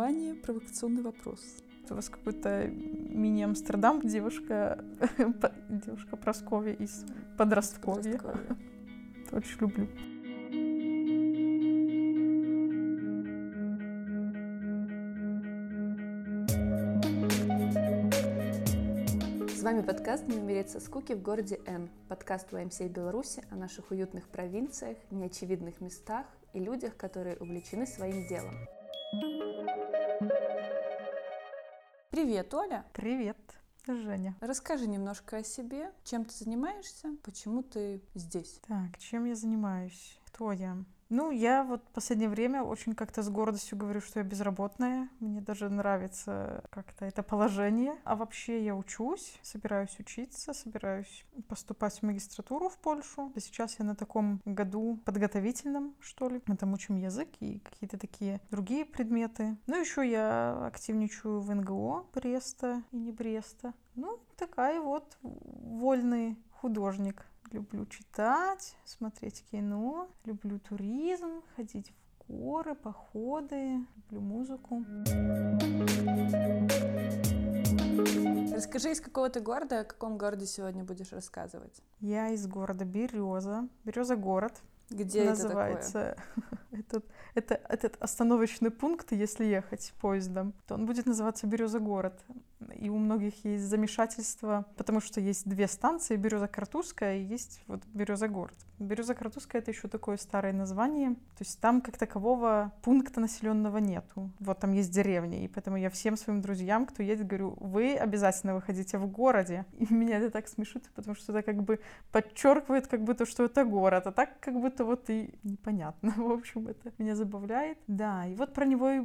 Внимание, провокационный вопрос. У вас какой-то мини-Амстердам, девушка, девушка Прасковья из подростковья. Подростковья. Очень люблю. С вами подкаст «Не умереть со скуки» в городе Н. Подкаст YMCA Беларуси о наших уютных провинциях, неочевидных местах и людях, которые увлечены своим делом. Привет, Оля! Привет, Женя. Расскажи немножко о себе, чем ты занимаешься, почему ты здесь. Так, чем я занимаюсь? Кто я? Ну, я вот в последнее время очень как-то с гордостью говорю, что я безработная. Мне даже нравится как-то это положение. А вообще я учусь, собираюсь учиться, собираюсь поступать в магистратуру в Польшу. Да сейчас я на таком году подготовительном, что ли. Мы там учим язык и какие-то такие другие предметы. Ну, еще я активничаю в НГО Бреста и не Бреста. Ну, такая вот вольный художник. Люблю читать, смотреть кино, люблю туризм, ходить в горы, походы, люблю музыку. Расскажи, из какого ты города, о каком городе сегодня будешь рассказывать? Я из города Береза. Береза город. Где называется этот, это, этот остановочный пункт, если ехать поездом, то он будет называться Береза город. И у многих есть замешательство, потому что есть две станции, Береза Картузская и есть вот Береза город. Береза Картузская это еще такое старое название. То есть там как такового пункта населенного нету. Вот там есть деревня. И поэтому я всем своим друзьям, кто едет, говорю, вы обязательно выходите в городе. И меня это так смешит, потому что это как бы подчеркивает, как будто, что это город. А так как будто вот и непонятно. В общем, это меня забавляет. Да, и вот про него и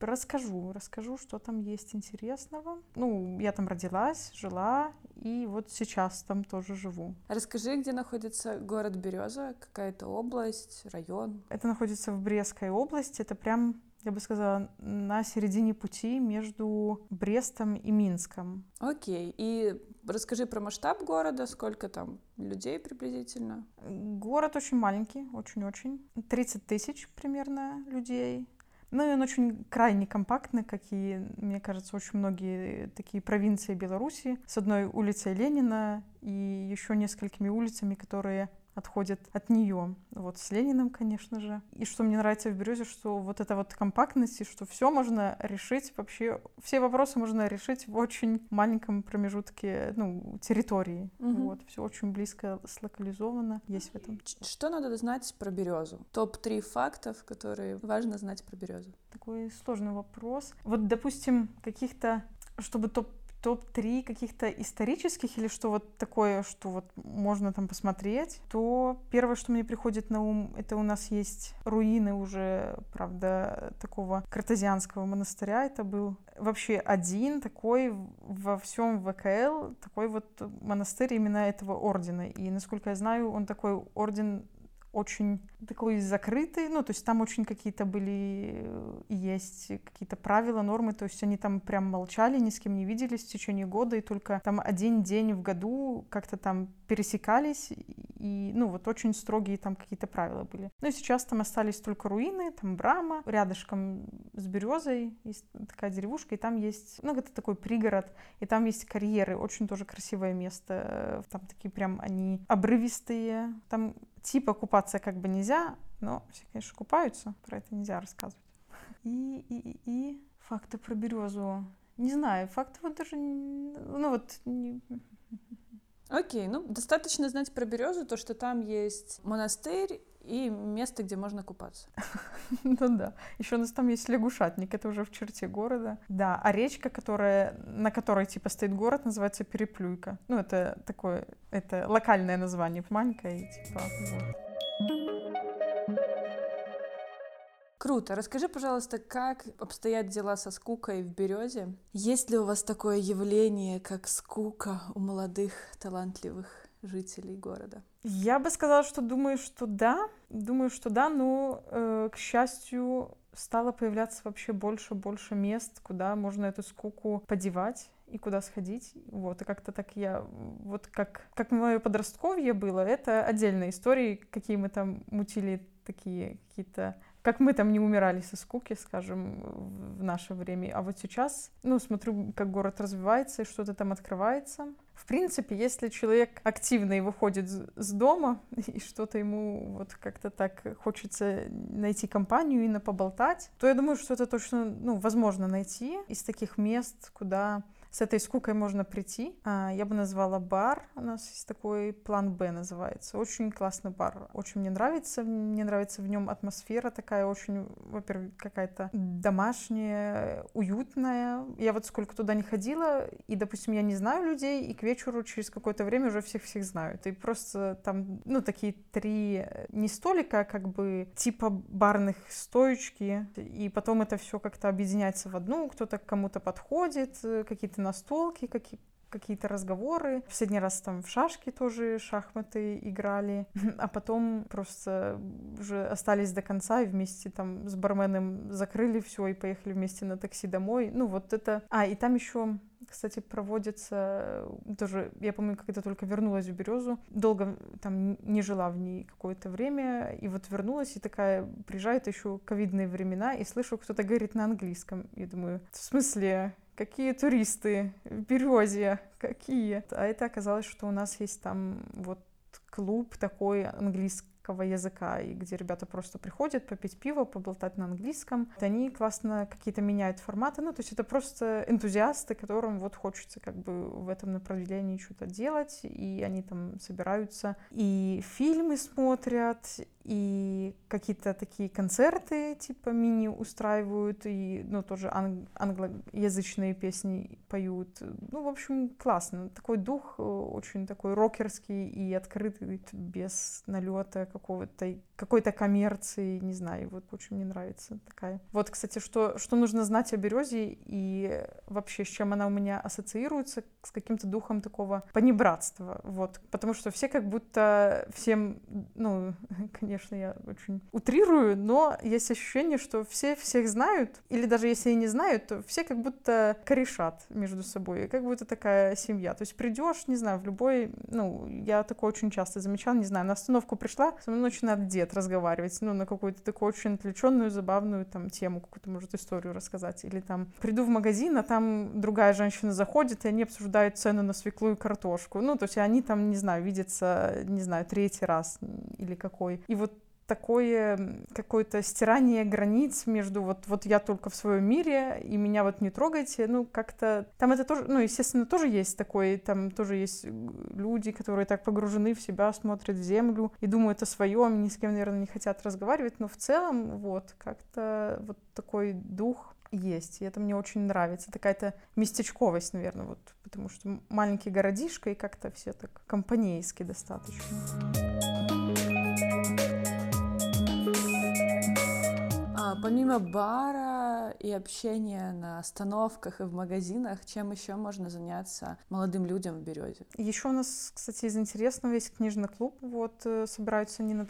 расскажу, расскажу, что там есть интересного. Ну, я там родилась, жила, и вот сейчас там тоже живу. Расскажи, где находится город Береза, какая-то область, район? Это находится в Брестской области, это прям я бы сказала, на середине пути между Брестом и Минском. Окей. И расскажи про масштаб города, сколько там людей приблизительно? Город очень маленький, очень-очень. 30 тысяч примерно людей. Ну и он очень крайне компактный, как и, мне кажется, очень многие такие провинции Беларуси. С одной улицей Ленина и еще несколькими улицами, которые отходит от нее. Вот с Лениным, конечно же. И что мне нравится в Березе, что вот эта вот компактность, и что все можно решить вообще, все вопросы можно решить в очень маленьком промежутке, ну, территории. Угу. Вот, все очень близко слокализовано есть в этом. Что надо знать про Березу? Топ-3 фактов, которые важно знать про Березу. Такой сложный вопрос. Вот, допустим, каких-то чтобы топ топ-3 каких-то исторических или что вот такое, что вот можно там посмотреть, то первое, что мне приходит на ум, это у нас есть руины уже, правда, такого картезианского монастыря. Это был вообще один такой во всем ВКЛ, такой вот монастырь именно этого ордена. И, насколько я знаю, он такой орден очень такой закрытый, ну, то есть там очень какие-то были, э, есть какие-то правила, нормы, то есть они там прям молчали, ни с кем не виделись в течение года, и только там один день в году как-то там пересекались, и, ну, вот очень строгие там какие-то правила были. Ну, и сейчас там остались только руины, там Брама, рядышком с Березой есть такая деревушка, и там есть, ну, это такой пригород, и там есть карьеры, очень тоже красивое место, там такие прям они обрывистые, там типа купаться как бы нельзя, но все, конечно, купаются, про это нельзя рассказывать. И, и, и, и факты про березу. Не знаю, факты вот даже, ну вот... Не... Окей, ну достаточно знать про березу, то, что там есть монастырь и место, где можно купаться. Ну да. Еще у нас там есть лягушатник, это уже в черте города. Да, а речка, которая, на которой типа стоит город, называется Переплюйка. Ну это такое, это локальное название, маленькое и типа. Круто. Расскажи, пожалуйста, как обстоят дела со скукой в Березе? Есть ли у вас такое явление, как скука у молодых, талантливых жителей города? Я бы сказала, что думаю, что да. Думаю, что да, но, э, к счастью, стало появляться вообще больше-больше мест, куда можно эту скуку подевать и куда сходить. Вот, и как-то так я... Вот как, как мое подростковье было, это отдельная история, какие мы там мутили такие какие-то как мы там не умирали со скуки, скажем, в наше время. А вот сейчас, ну, смотрю, как город развивается и что-то там открывается. В принципе, если человек активно и выходит с дома, и что-то ему вот как-то так хочется найти компанию и на поболтать, то я думаю, что это точно, ну, возможно найти из таких мест, куда с этой скукой можно прийти. А, я бы назвала бар. У нас есть такой план Б называется. Очень классный бар. Очень мне нравится. Мне нравится в нем атмосфера такая очень, во-первых, какая-то домашняя, уютная. Я вот сколько туда не ходила, и, допустим, я не знаю людей, и к вечеру через какое-то время уже всех-всех знаю. И просто там, ну, такие три не столика, а как бы типа барных стоечки, и потом это все как-то объединяется в одну, кто-то к кому-то подходит, какие-то какие-то настолки, какие какие-то разговоры. В последний раз там в шашки тоже шахматы играли, а потом просто уже остались до конца и вместе там с барменом закрыли все и поехали вместе на такси домой. Ну вот это... А, и там еще кстати, проводится тоже, я помню, когда только вернулась в Березу, долго там не жила в ней какое-то время, и вот вернулась, и такая приезжает еще ковидные времена, и слышу, кто-то говорит на английском. И думаю, в смысле, какие туристы в Березе, какие. А это оказалось, что у нас есть там вот клуб такой английского языка, и где ребята просто приходят попить пиво, поболтать на английском. Они классно какие-то меняют форматы, ну, то есть это просто энтузиасты, которым вот хочется как бы в этом направлении что-то делать, и они там собираются и фильмы смотрят, и какие-то такие концерты типа мини устраивают, и, ну, тоже ан- англоязычные песни поют. Ну, в общем, классно. Такой дух э, очень такой рокерский и открытый, без налета какого-то какой-то коммерции, не знаю, вот очень мне нравится такая. Вот, кстати, что, что нужно знать о березе и вообще с чем она у меня ассоциируется, с каким-то духом такого понебратства, вот, потому что все как будто всем, ну, конечно, я очень утрирую, но есть ощущение, что все всех знают, или даже если и не знают, то все как будто корешат между собой, как будто такая семья, то есть придешь, не знаю, в любой, ну, я такое очень часто замечала, не знаю, на остановку пришла, со мной начинает дед разговаривать, ну, на какую-то такую очень отвлеченную, забавную там тему, какую-то, может, историю рассказать. Или там приду в магазин, а там другая женщина заходит, и они обсуждают цену на свеклу и картошку. Ну, то есть они там, не знаю, видятся, не знаю, третий раз или какой. И вот такое какое-то стирание границ между вот, вот я только в своем мире, и меня вот не трогайте, ну, как-то... Там это тоже, ну, естественно, тоже есть такой, там тоже есть люди, которые так погружены в себя, смотрят в землю и думают о своем, ни с кем, наверное, не хотят разговаривать, но в целом вот как-то вот такой дух есть, и это мне очень нравится. Такая-то местечковость, наверное, вот, потому что маленький городишко, и как-то все так компанейски достаточно. Помимо бара и общения на остановках и в магазинах, чем еще можно заняться молодым людям в Березе? Еще у нас, кстати, из интересного есть книжный клуб. Вот э, собираются не на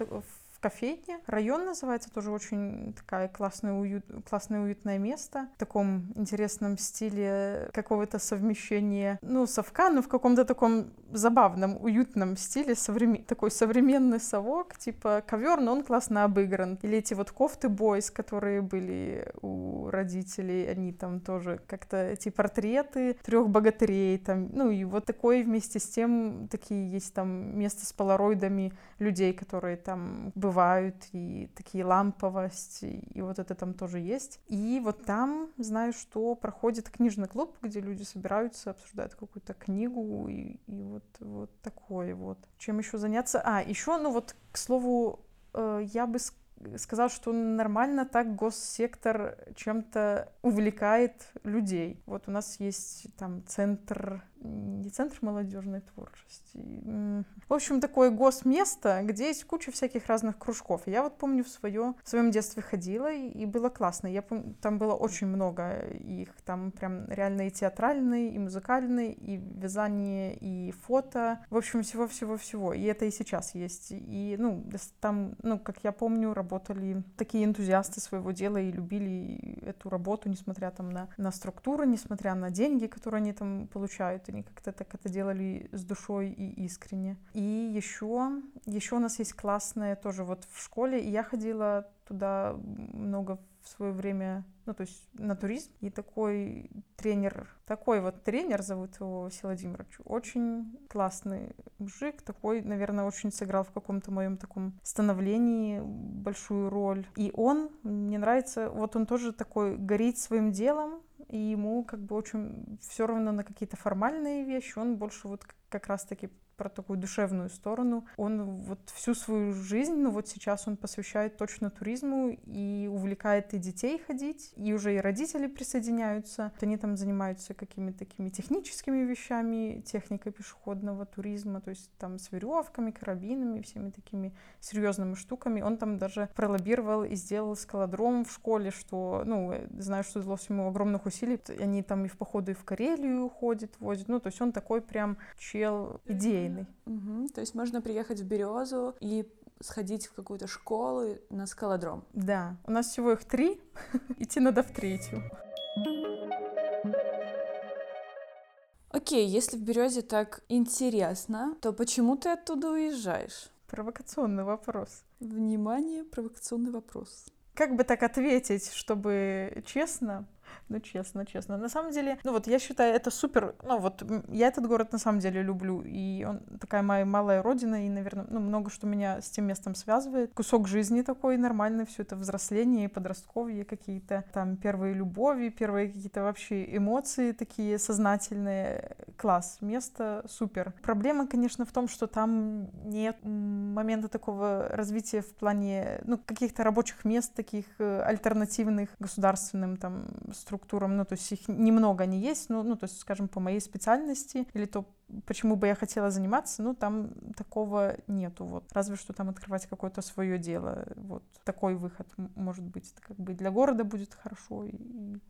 кофейне. Район называется, тоже очень такая классная, уют, классное уютное место. В таком интересном стиле какого-то совмещения, ну, совка, но в каком-то таком забавном, уютном стиле, современ... такой современный совок, типа ковер, но он классно обыгран. Или эти вот кофты бойс, которые были у родителей, они там тоже как-то эти портреты трех богатырей, там, ну и вот такое вместе с тем, такие есть там место с полароидами людей, которые там бывают, и такие ламповости, и вот это там тоже есть. И вот там, знаю, что проходит книжный клуб, где люди собираются, обсуждают какую-то книгу, и, и вот, вот такое вот. Чем еще заняться? А, еще, ну вот, к слову, э, я бы сказал, что нормально так госсектор чем-то увлекает людей. Вот у нас есть там центр не центр молодежной творчести. В общем, такое госместо, где есть куча всяких разных кружков. Я вот помню в, свое, в своем детстве ходила, и, было классно. Я помню, там было очень много их. Там прям реально и театральные, и музыкальные, и вязание, и фото. В общем, всего-всего-всего. И это и сейчас есть. И, ну, там, ну, как я помню, работали такие энтузиасты своего дела и любили эту работу, несмотря там на, на структуру, несмотря на деньги, которые они там получают они как-то так это делали с душой и искренне. И еще, еще у нас есть классная тоже вот в школе, и я ходила туда много в свое время, ну, то есть на туризм. И такой тренер, такой вот тренер, зовут его Владимирович, очень классный мужик, такой, наверное, очень сыграл в каком-то моем таком становлении большую роль. И он, мне нравится, вот он тоже такой горит своим делом, и ему как бы очень все равно на какие-то формальные вещи, он больше вот как раз-таки про такую душевную сторону. Он вот всю свою жизнь, ну вот сейчас он посвящает точно туризму и увлекает и детей ходить, и уже и родители присоединяются. Они там занимаются какими-то такими техническими вещами, техникой пешеходного туризма, то есть там с веревками, карабинами, всеми такими серьезными штуками. Он там даже пролоббировал и сделал скалодром в школе, что, ну, знаю, что далось ему огромных усилий. Они там и в походы и в Карелию ходят, возят. Ну, то есть он такой прям чел идейный семейный. Угу. То есть можно приехать в Березу и сходить в какую-то школу на скалодром. Да, у нас всего их три, идти надо в третью. Окей, если в Березе так интересно, то почему ты оттуда уезжаешь? Провокационный вопрос. Внимание, провокационный вопрос. Как бы так ответить, чтобы честно? Ну, честно, честно. На самом деле, ну вот я считаю, это супер. Ну вот я этот город на самом деле люблю. И он такая моя малая родина, и, наверное, ну, много что меня с тем местом связывает. Кусок жизни такой нормальный, все это взросление, подростковье, какие-то там первые любови, первые какие-то вообще эмоции такие сознательные. Класс, место супер. Проблема, конечно, в том, что там нет момента такого развития в плане, ну, каких-то рабочих мест таких э, альтернативных государственным там структурам, ну, то есть их немного не есть, ну, ну, то есть, скажем, по моей специальности или то, почему бы я хотела заниматься, ну, там такого нету, вот. Разве что там открывать какое-то свое дело, вот. Такой выход может быть, это как бы для города будет хорошо.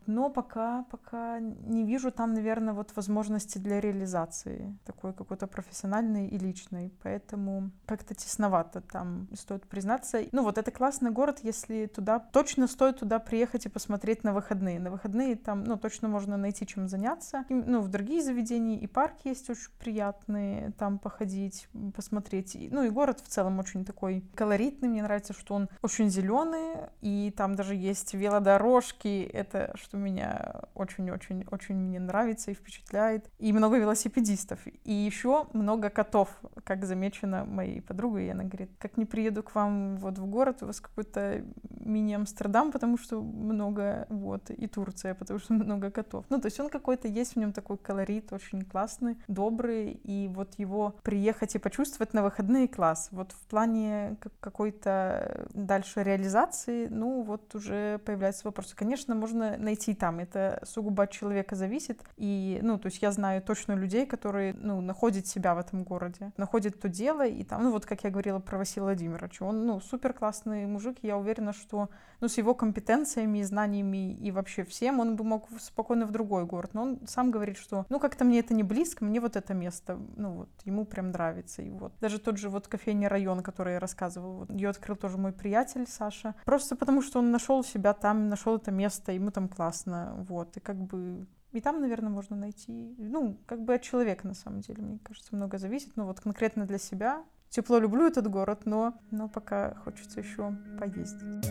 Но пока, пока не вижу там, наверное, вот возможности для реализации такой какой-то профессиональной и личной, поэтому как-то тесновато там, стоит признаться. Ну, вот это классный город, если туда, точно стоит туда приехать и посмотреть на выходные. На выходные там, ну, точно можно найти чем заняться. И, ну, в другие заведения и парк есть очень приятные там походить, посмотреть. Ну и город в целом очень такой колоритный. Мне нравится, что он очень зеленый, и там даже есть велодорожки. Это что меня очень-очень-очень мне нравится и впечатляет. И много велосипедистов. И еще много котов, как замечено моей подругой. И она говорит, как не приеду к вам вот в город, у вас какой-то мини-Амстердам, потому что много, вот, и Турция, потому что много котов. Ну, то есть он какой-то есть в нем такой колорит, очень классный, добрый, добрый, и вот его приехать и почувствовать на выходные класс. Вот в плане какой-то дальше реализации, ну вот уже появляется вопрос. Конечно, можно найти там, это сугубо от человека зависит, и, ну, то есть я знаю точно людей, которые, ну, находят себя в этом городе, находят то дело, и там, ну, вот как я говорила про Василия Владимировича, он, ну, супер классный мужик, я уверена, что, ну, с его компетенциями, знаниями и вообще всем он бы мог спокойно в другой город, но он сам говорит, что, ну, как-то мне это не близко, мне вот это это место, ну вот, ему прям нравится. И вот даже тот же вот кофейный район, который я рассказывала, вот, ее открыл тоже мой приятель Саша. Просто потому, что он нашел себя там, нашел это место, ему там классно, вот. И как бы и там, наверное, можно найти, ну, как бы от человека, на самом деле, мне кажется, много зависит. Ну, вот конкретно для себя. Тепло люблю этот город, но, но пока хочется еще поездить.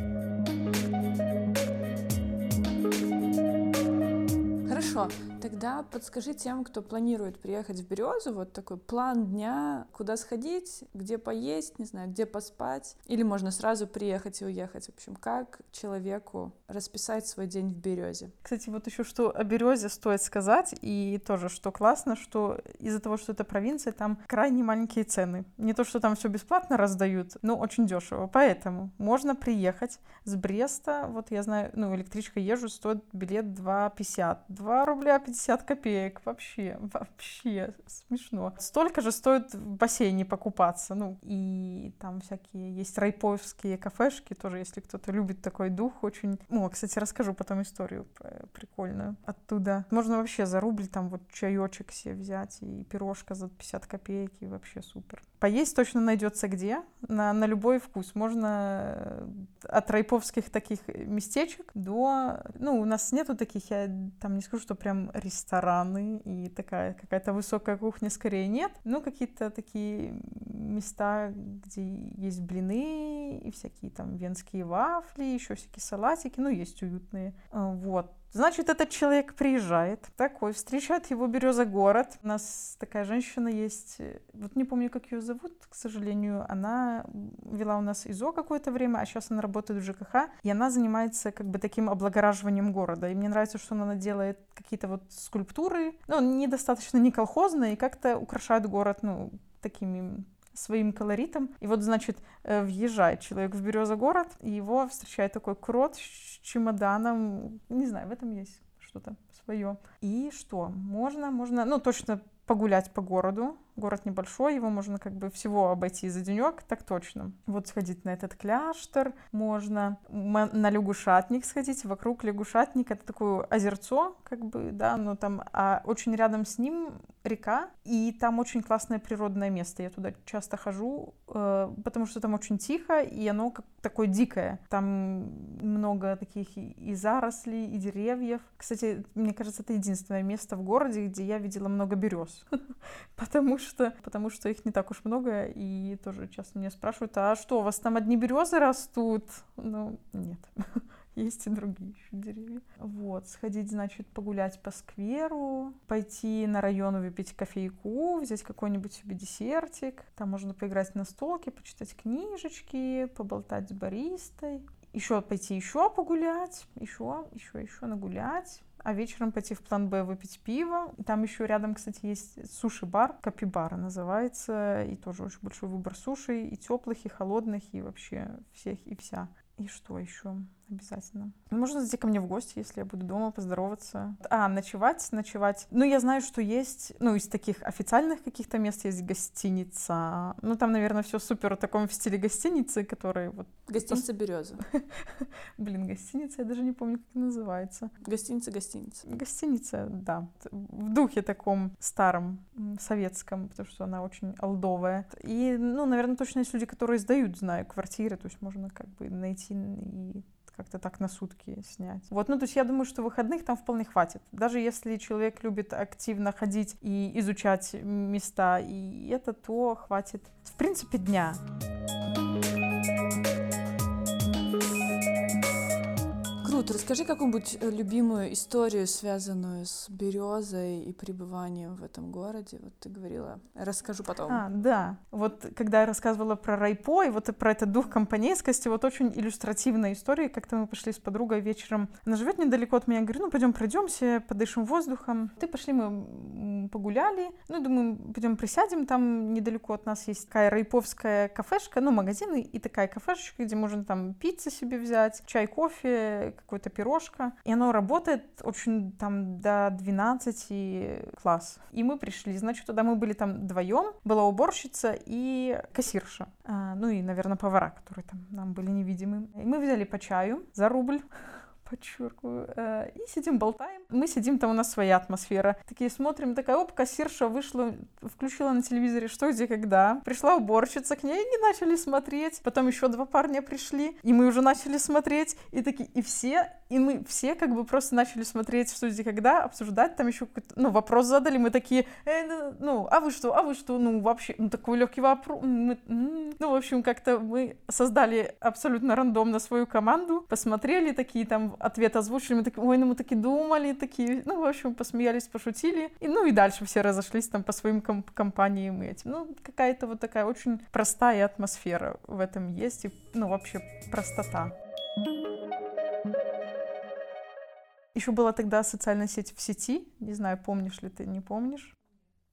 Хорошо, тогда подскажи тем, кто планирует приехать в Березу, вот такой план дня, куда сходить, где поесть, не знаю, где поспать, или можно сразу приехать и уехать. В общем, как человеку расписать свой день в Березе. Кстати, вот еще что о Березе стоит сказать, и тоже, что классно, что из-за того, что это провинция, там крайне маленькие цены. Не то, что там все бесплатно раздают, но очень дешево. Поэтому можно приехать с Бреста, вот я знаю, ну, электричка езжу, стоит билет 2,50. 2 рубля 50 копеек. Вообще, вообще смешно. Столько же стоит в бассейне покупаться. Ну, и там всякие есть райповские кафешки тоже, если кто-то любит такой дух, очень о, кстати, расскажу потом историю прикольную оттуда. Можно вообще за рубль там вот чаечек себе взять и пирожка за 50 копеек, и вообще супер. Поесть точно найдется где, на, на любой вкус. Можно э, от райповских таких местечек до... Ну, у нас нету таких, я там не скажу, что прям рестораны и такая какая-то высокая кухня скорее нет. Ну, какие-то такие места, где есть блины и всякие там венские вафли, еще всякие салатики, ну, есть уютные. А, вот. Значит, этот человек приезжает, такой, встречает его береза город. У нас такая женщина есть, э, вот не помню, как ее зовут, к сожалению. Она вела у нас ИЗО какое-то время, а сейчас она работает в ЖКХ, и она занимается как бы таким облагораживанием города. И мне нравится, что она делает какие-то вот скульптуры, ну, недостаточно не колхозные, и как-то украшает город, ну, такими своим колоритом. И вот, значит, э, въезжает человек в Березогород, и его встречает такой крот с чемоданом. Не знаю, в этом есть что-то свое. И что? Можно, можно, ну, точно погулять по городу. Город небольшой, его можно как бы всего обойти за денек, так точно. Вот сходить на этот кляштер, можно на лягушатник сходить. Вокруг лягушатника это такое озерцо, как бы, да, но там, а очень рядом с ним река, и там очень классное природное место. Я туда часто хожу, э, потому что там очень тихо, и оно как такое дикое. Там много таких и, зарослей, и деревьев. Кстати, мне кажется, это единственное место в городе, где я видела много берез. Потому что, потому что их не так уж много, и тоже часто меня спрашивают, а что, у вас там одни березы растут? Ну, нет. Есть и другие еще деревья. Вот, сходить, значит, погулять по скверу, пойти на район выпить кофейку, взять какой-нибудь себе десертик. Там можно поиграть на столке, почитать книжечки, поболтать с баристой. Еще пойти еще погулять, еще, еще, еще нагулять а вечером пойти в план Б выпить пиво. Там еще рядом, кстати, есть суши-бар, капибара называется, и тоже очень большой выбор суши, и теплых, и холодных, и вообще всех и вся. И что еще? Обязательно. Можно зайти ко мне в гости, если я буду дома, поздороваться. А, ночевать, ночевать. Ну, я знаю, что есть, ну, из таких официальных каких-то мест есть гостиница. Ну, там, наверное, все супер в таком в стиле гостиницы, которые вот... Гостиница Береза. Блин, гостиница, я даже не помню, как называется. Гостиница, гостиница. Гостиница, да. В духе таком старом, советском, потому что она очень олдовая. И, ну, наверное, точно есть люди, которые сдают, знаю, квартиры, то есть можно как бы найти и как-то так на сутки снять. Вот, ну, то есть я думаю, что выходных там вполне хватит. Даже если человек любит активно ходить и изучать места и это, то хватит, в принципе, дня. Круто. Расскажи какую-нибудь э, любимую историю, связанную с березой и пребыванием в этом городе. Вот ты говорила, расскажу потом. А, да. Вот когда я рассказывала про райпо и вот про этот дух компанейскости, вот очень иллюстративная история. Как-то мы пошли с подругой вечером. Она живет недалеко от меня. Говорю, ну пойдем пройдемся, подышим воздухом. Ты пошли, мы погуляли. Ну, думаю, пойдем присядем. Там недалеко от нас есть такая райповская кафешка, ну, магазин и такая кафешечка, где можно там пиццы себе взять, чай, кофе, какое-то пирожка. И оно работает очень там до 12 класс. И мы пришли, значит, туда мы были там вдвоем. Была уборщица и кассирша. А, ну и, наверное, повара, которые там нам были невидимы. И мы взяли по чаю за рубль подчеркиваю, э, и сидим, болтаем. Мы сидим, там у нас своя атмосфера. Такие смотрим, такая, оп, кассирша вышла, включила на телевизоре «Что, где, когда». Пришла уборщица к ней, и начали смотреть. Потом еще два парня пришли, и мы уже начали смотреть. И такие, и все, и мы все как бы просто начали смотреть «Что, где, когда», обсуждать. Там еще ну, вопрос задали, мы такие, э, ну, ну, а вы что, а вы что? Ну, вообще, ну, такой легкий вопрос. Мы, ну, в общем, как-то мы создали абсолютно рандомно свою команду, посмотрели такие там ответ озвучили, мы такие, ой, ну мы такие думали, такие, ну, в общем, посмеялись, пошутили, и, ну, и дальше все разошлись там по своим комп- компаниям и этим. Ну, какая-то вот такая очень простая атмосфера в этом есть, и, ну, вообще простота. Еще была тогда социальная сеть в сети, не знаю, помнишь ли ты, не помнишь.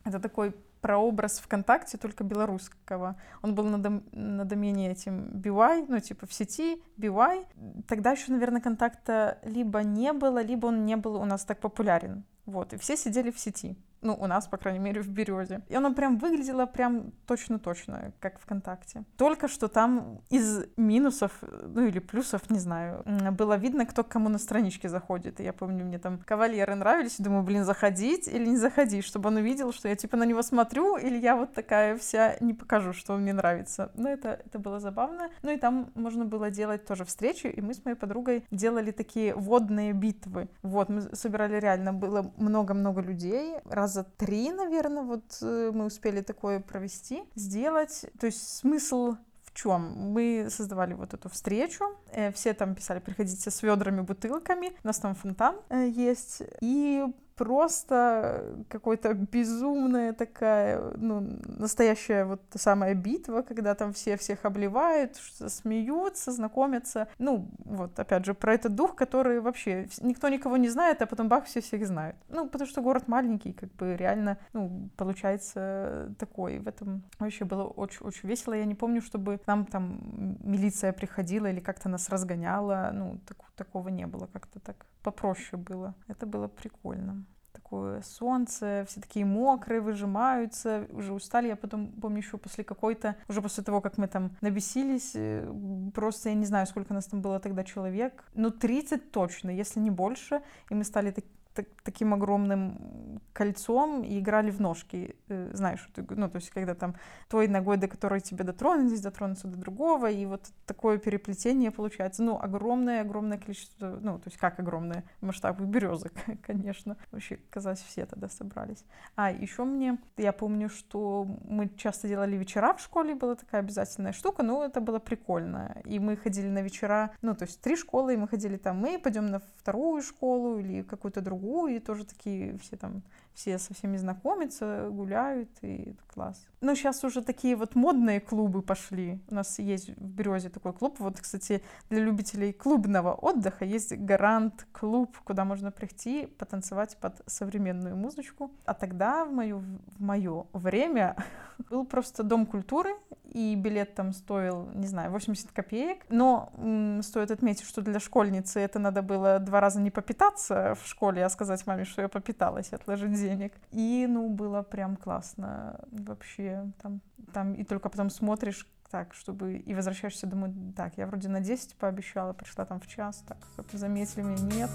Это такой прообраз ВКонтакте, только белорусского. Он был на, на домене этим BY, ну, типа в сети BY. Тогда еще, наверное, контакта либо не было, либо он не был у нас так популярен. Вот, и все сидели в сети. Ну, у нас, по крайней мере, в Березе. И оно прям выглядело прям точно-точно, как ВКонтакте. Только что там из минусов, ну или плюсов, не знаю, было видно, кто к кому на страничке заходит. И я помню, мне там кавалеры нравились, думаю, блин, заходить или не заходить, чтобы он увидел, что я типа на него смотрю, или я вот такая вся не покажу, что мне нравится. Но это, это было забавно. Ну и там можно было делать тоже встречи, и мы с моей подругой делали такие водные битвы. Вот, мы собирали реально, было много-много людей, раз раза три, наверное, вот э, мы успели такое провести, сделать. То есть смысл в чем? Мы создавали вот эту встречу, э, все там писали, приходите с ведрами, бутылками, у нас там фонтан э, есть, и просто какой-то безумная такая, ну, настоящая вот та самая битва, когда там все всех обливают, смеются, знакомятся. Ну, вот, опять же, про этот дух, который вообще никто никого не знает, а потом бах, все всех знают. Ну, потому что город маленький, как бы реально, ну, получается такой. В этом вообще было очень-очень весело. Я не помню, чтобы нам там милиция приходила или как-то нас разгоняла. Ну, так, такого не было, как-то так попроще было. Это было прикольно такое солнце, все такие мокрые, выжимаются, уже устали. Я потом помню еще после какой-то, уже после того, как мы там набесились, э, просто я не знаю, сколько нас там было тогда человек, ну 30 точно, если не больше, и мы стали так, так, таким огромным кольцом и играли в ножки, э, знаешь, ну, то есть, когда там той ногой, до которой тебе дотронулись, дотронуться до другого, и вот такое переплетение получается, ну, огромное-огромное количество, ну, то есть, как огромное? Масштабы березок, конечно, вообще, казалось, все тогда собрались. А, еще мне, я помню, что мы часто делали вечера в школе, была такая обязательная штука, ну, это было прикольно, и мы ходили на вечера, ну, то есть, три школы, и мы ходили там, мы пойдем на вторую школу или какую-то другую, и тоже такие все там все со всеми знакомятся, гуляют, и это класс. Но сейчас уже такие вот модные клубы пошли. У нас есть в Березе такой клуб. Вот, кстати, для любителей клубного отдыха есть гарант клуб, куда можно прийти, потанцевать под современную музычку. А тогда в мое, в мое время был просто дом культуры, и билет там стоил, не знаю, 80 копеек. Но м, стоит отметить, что для школьницы это надо было два раза не попитаться в школе, а сказать маме, что я попиталась, отложить денег. И, ну, было прям классно вообще. Там, там и только потом смотришь, так, чтобы и возвращаешься домой, так, я вроде на 10 пообещала, пришла там в час, так, заметили меня, нет.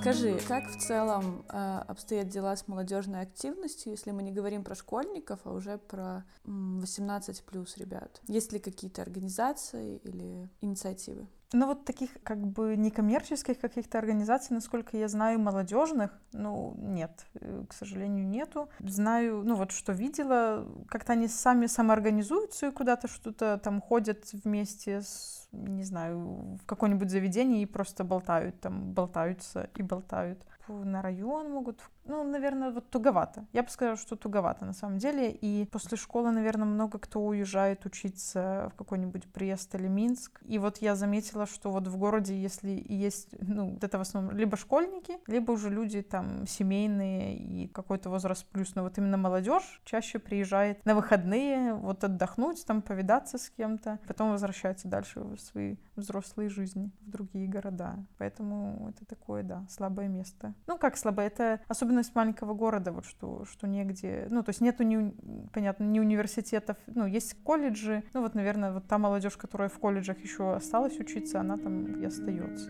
Скажи, как в целом э, обстоят дела с молодежной активностью, если мы не говорим про школьников, а уже про 18 плюс ребят? Есть ли какие-то организации или инициативы? Ну вот таких как бы некоммерческих каких-то организаций, насколько я знаю, молодежных, ну нет, э, к сожалению, нету. Знаю, ну вот что видела, как-то они сами самоорганизуются и куда-то что-то там ходят вместе с, не знаю, в какое-нибудь заведение и просто болтают там, болтаются и болтают. На район могут ну, наверное, вот туговато. Я бы сказала, что туговато на самом деле. И после школы, наверное, много кто уезжает учиться в какой-нибудь Брест или Минск. И вот я заметила, что вот в городе, если есть, ну, это в основном либо школьники, либо уже люди там семейные и какой-то возраст плюс. Но вот именно молодежь чаще приезжает на выходные, вот отдохнуть, там повидаться с кем-то, потом возвращается дальше в свои взрослые жизни, в другие города. Поэтому это такое, да, слабое место. Ну, как слабое? Это особенно особенность маленького города, вот что, что негде, ну, то есть нету, не, понятно, ни университетов, ну, есть колледжи, ну, вот, наверное, вот та молодежь, которая в колледжах еще осталась учиться, она там и остается.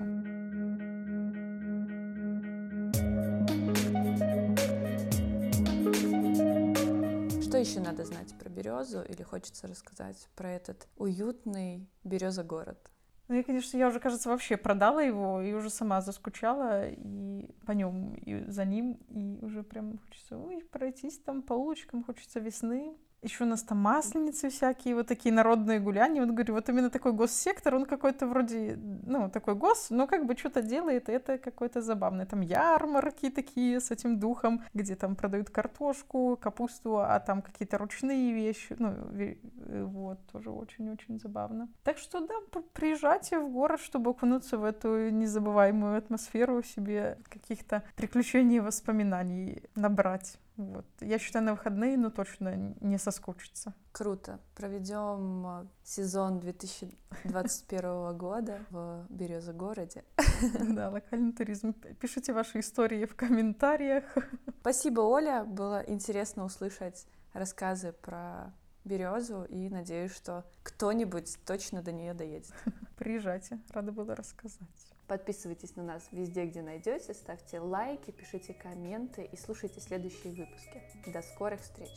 Что еще надо знать про березу или хочется рассказать про этот уютный береза город? Ну, я, конечно, я уже, кажется, вообще продала его и уже сама заскучала и по нем, и за ним, и уже прям хочется ой, пройтись там по улочкам, хочется весны. Еще у нас там масленицы всякие, вот такие народные гуляния. Вот говорю, вот именно такой госсектор, он какой-то вроде, ну, такой гос, но как бы что-то делает, и это какой-то забавный. Там ярмарки такие с этим духом, где там продают картошку, капусту, а там какие-то ручные вещи. Ну, вот, тоже очень-очень забавно. Так что, да, приезжайте в город, чтобы окунуться в эту незабываемую атмосферу, себе каких-то приключений и воспоминаний набрать. Вот. Я считаю, на выходные, ну, точно не соскучиться. Круто. Проведем э, сезон 2021 года в Березогороде. Да, локальный туризм. Пишите ваши истории в комментариях. Спасибо, Оля. Было интересно услышать рассказы про березу и надеюсь, что кто-нибудь точно до нее доедет. Приезжайте, рада была рассказать. Подписывайтесь на нас везде, где найдете, ставьте лайки, пишите комменты и слушайте следующие выпуски. До скорых встреч!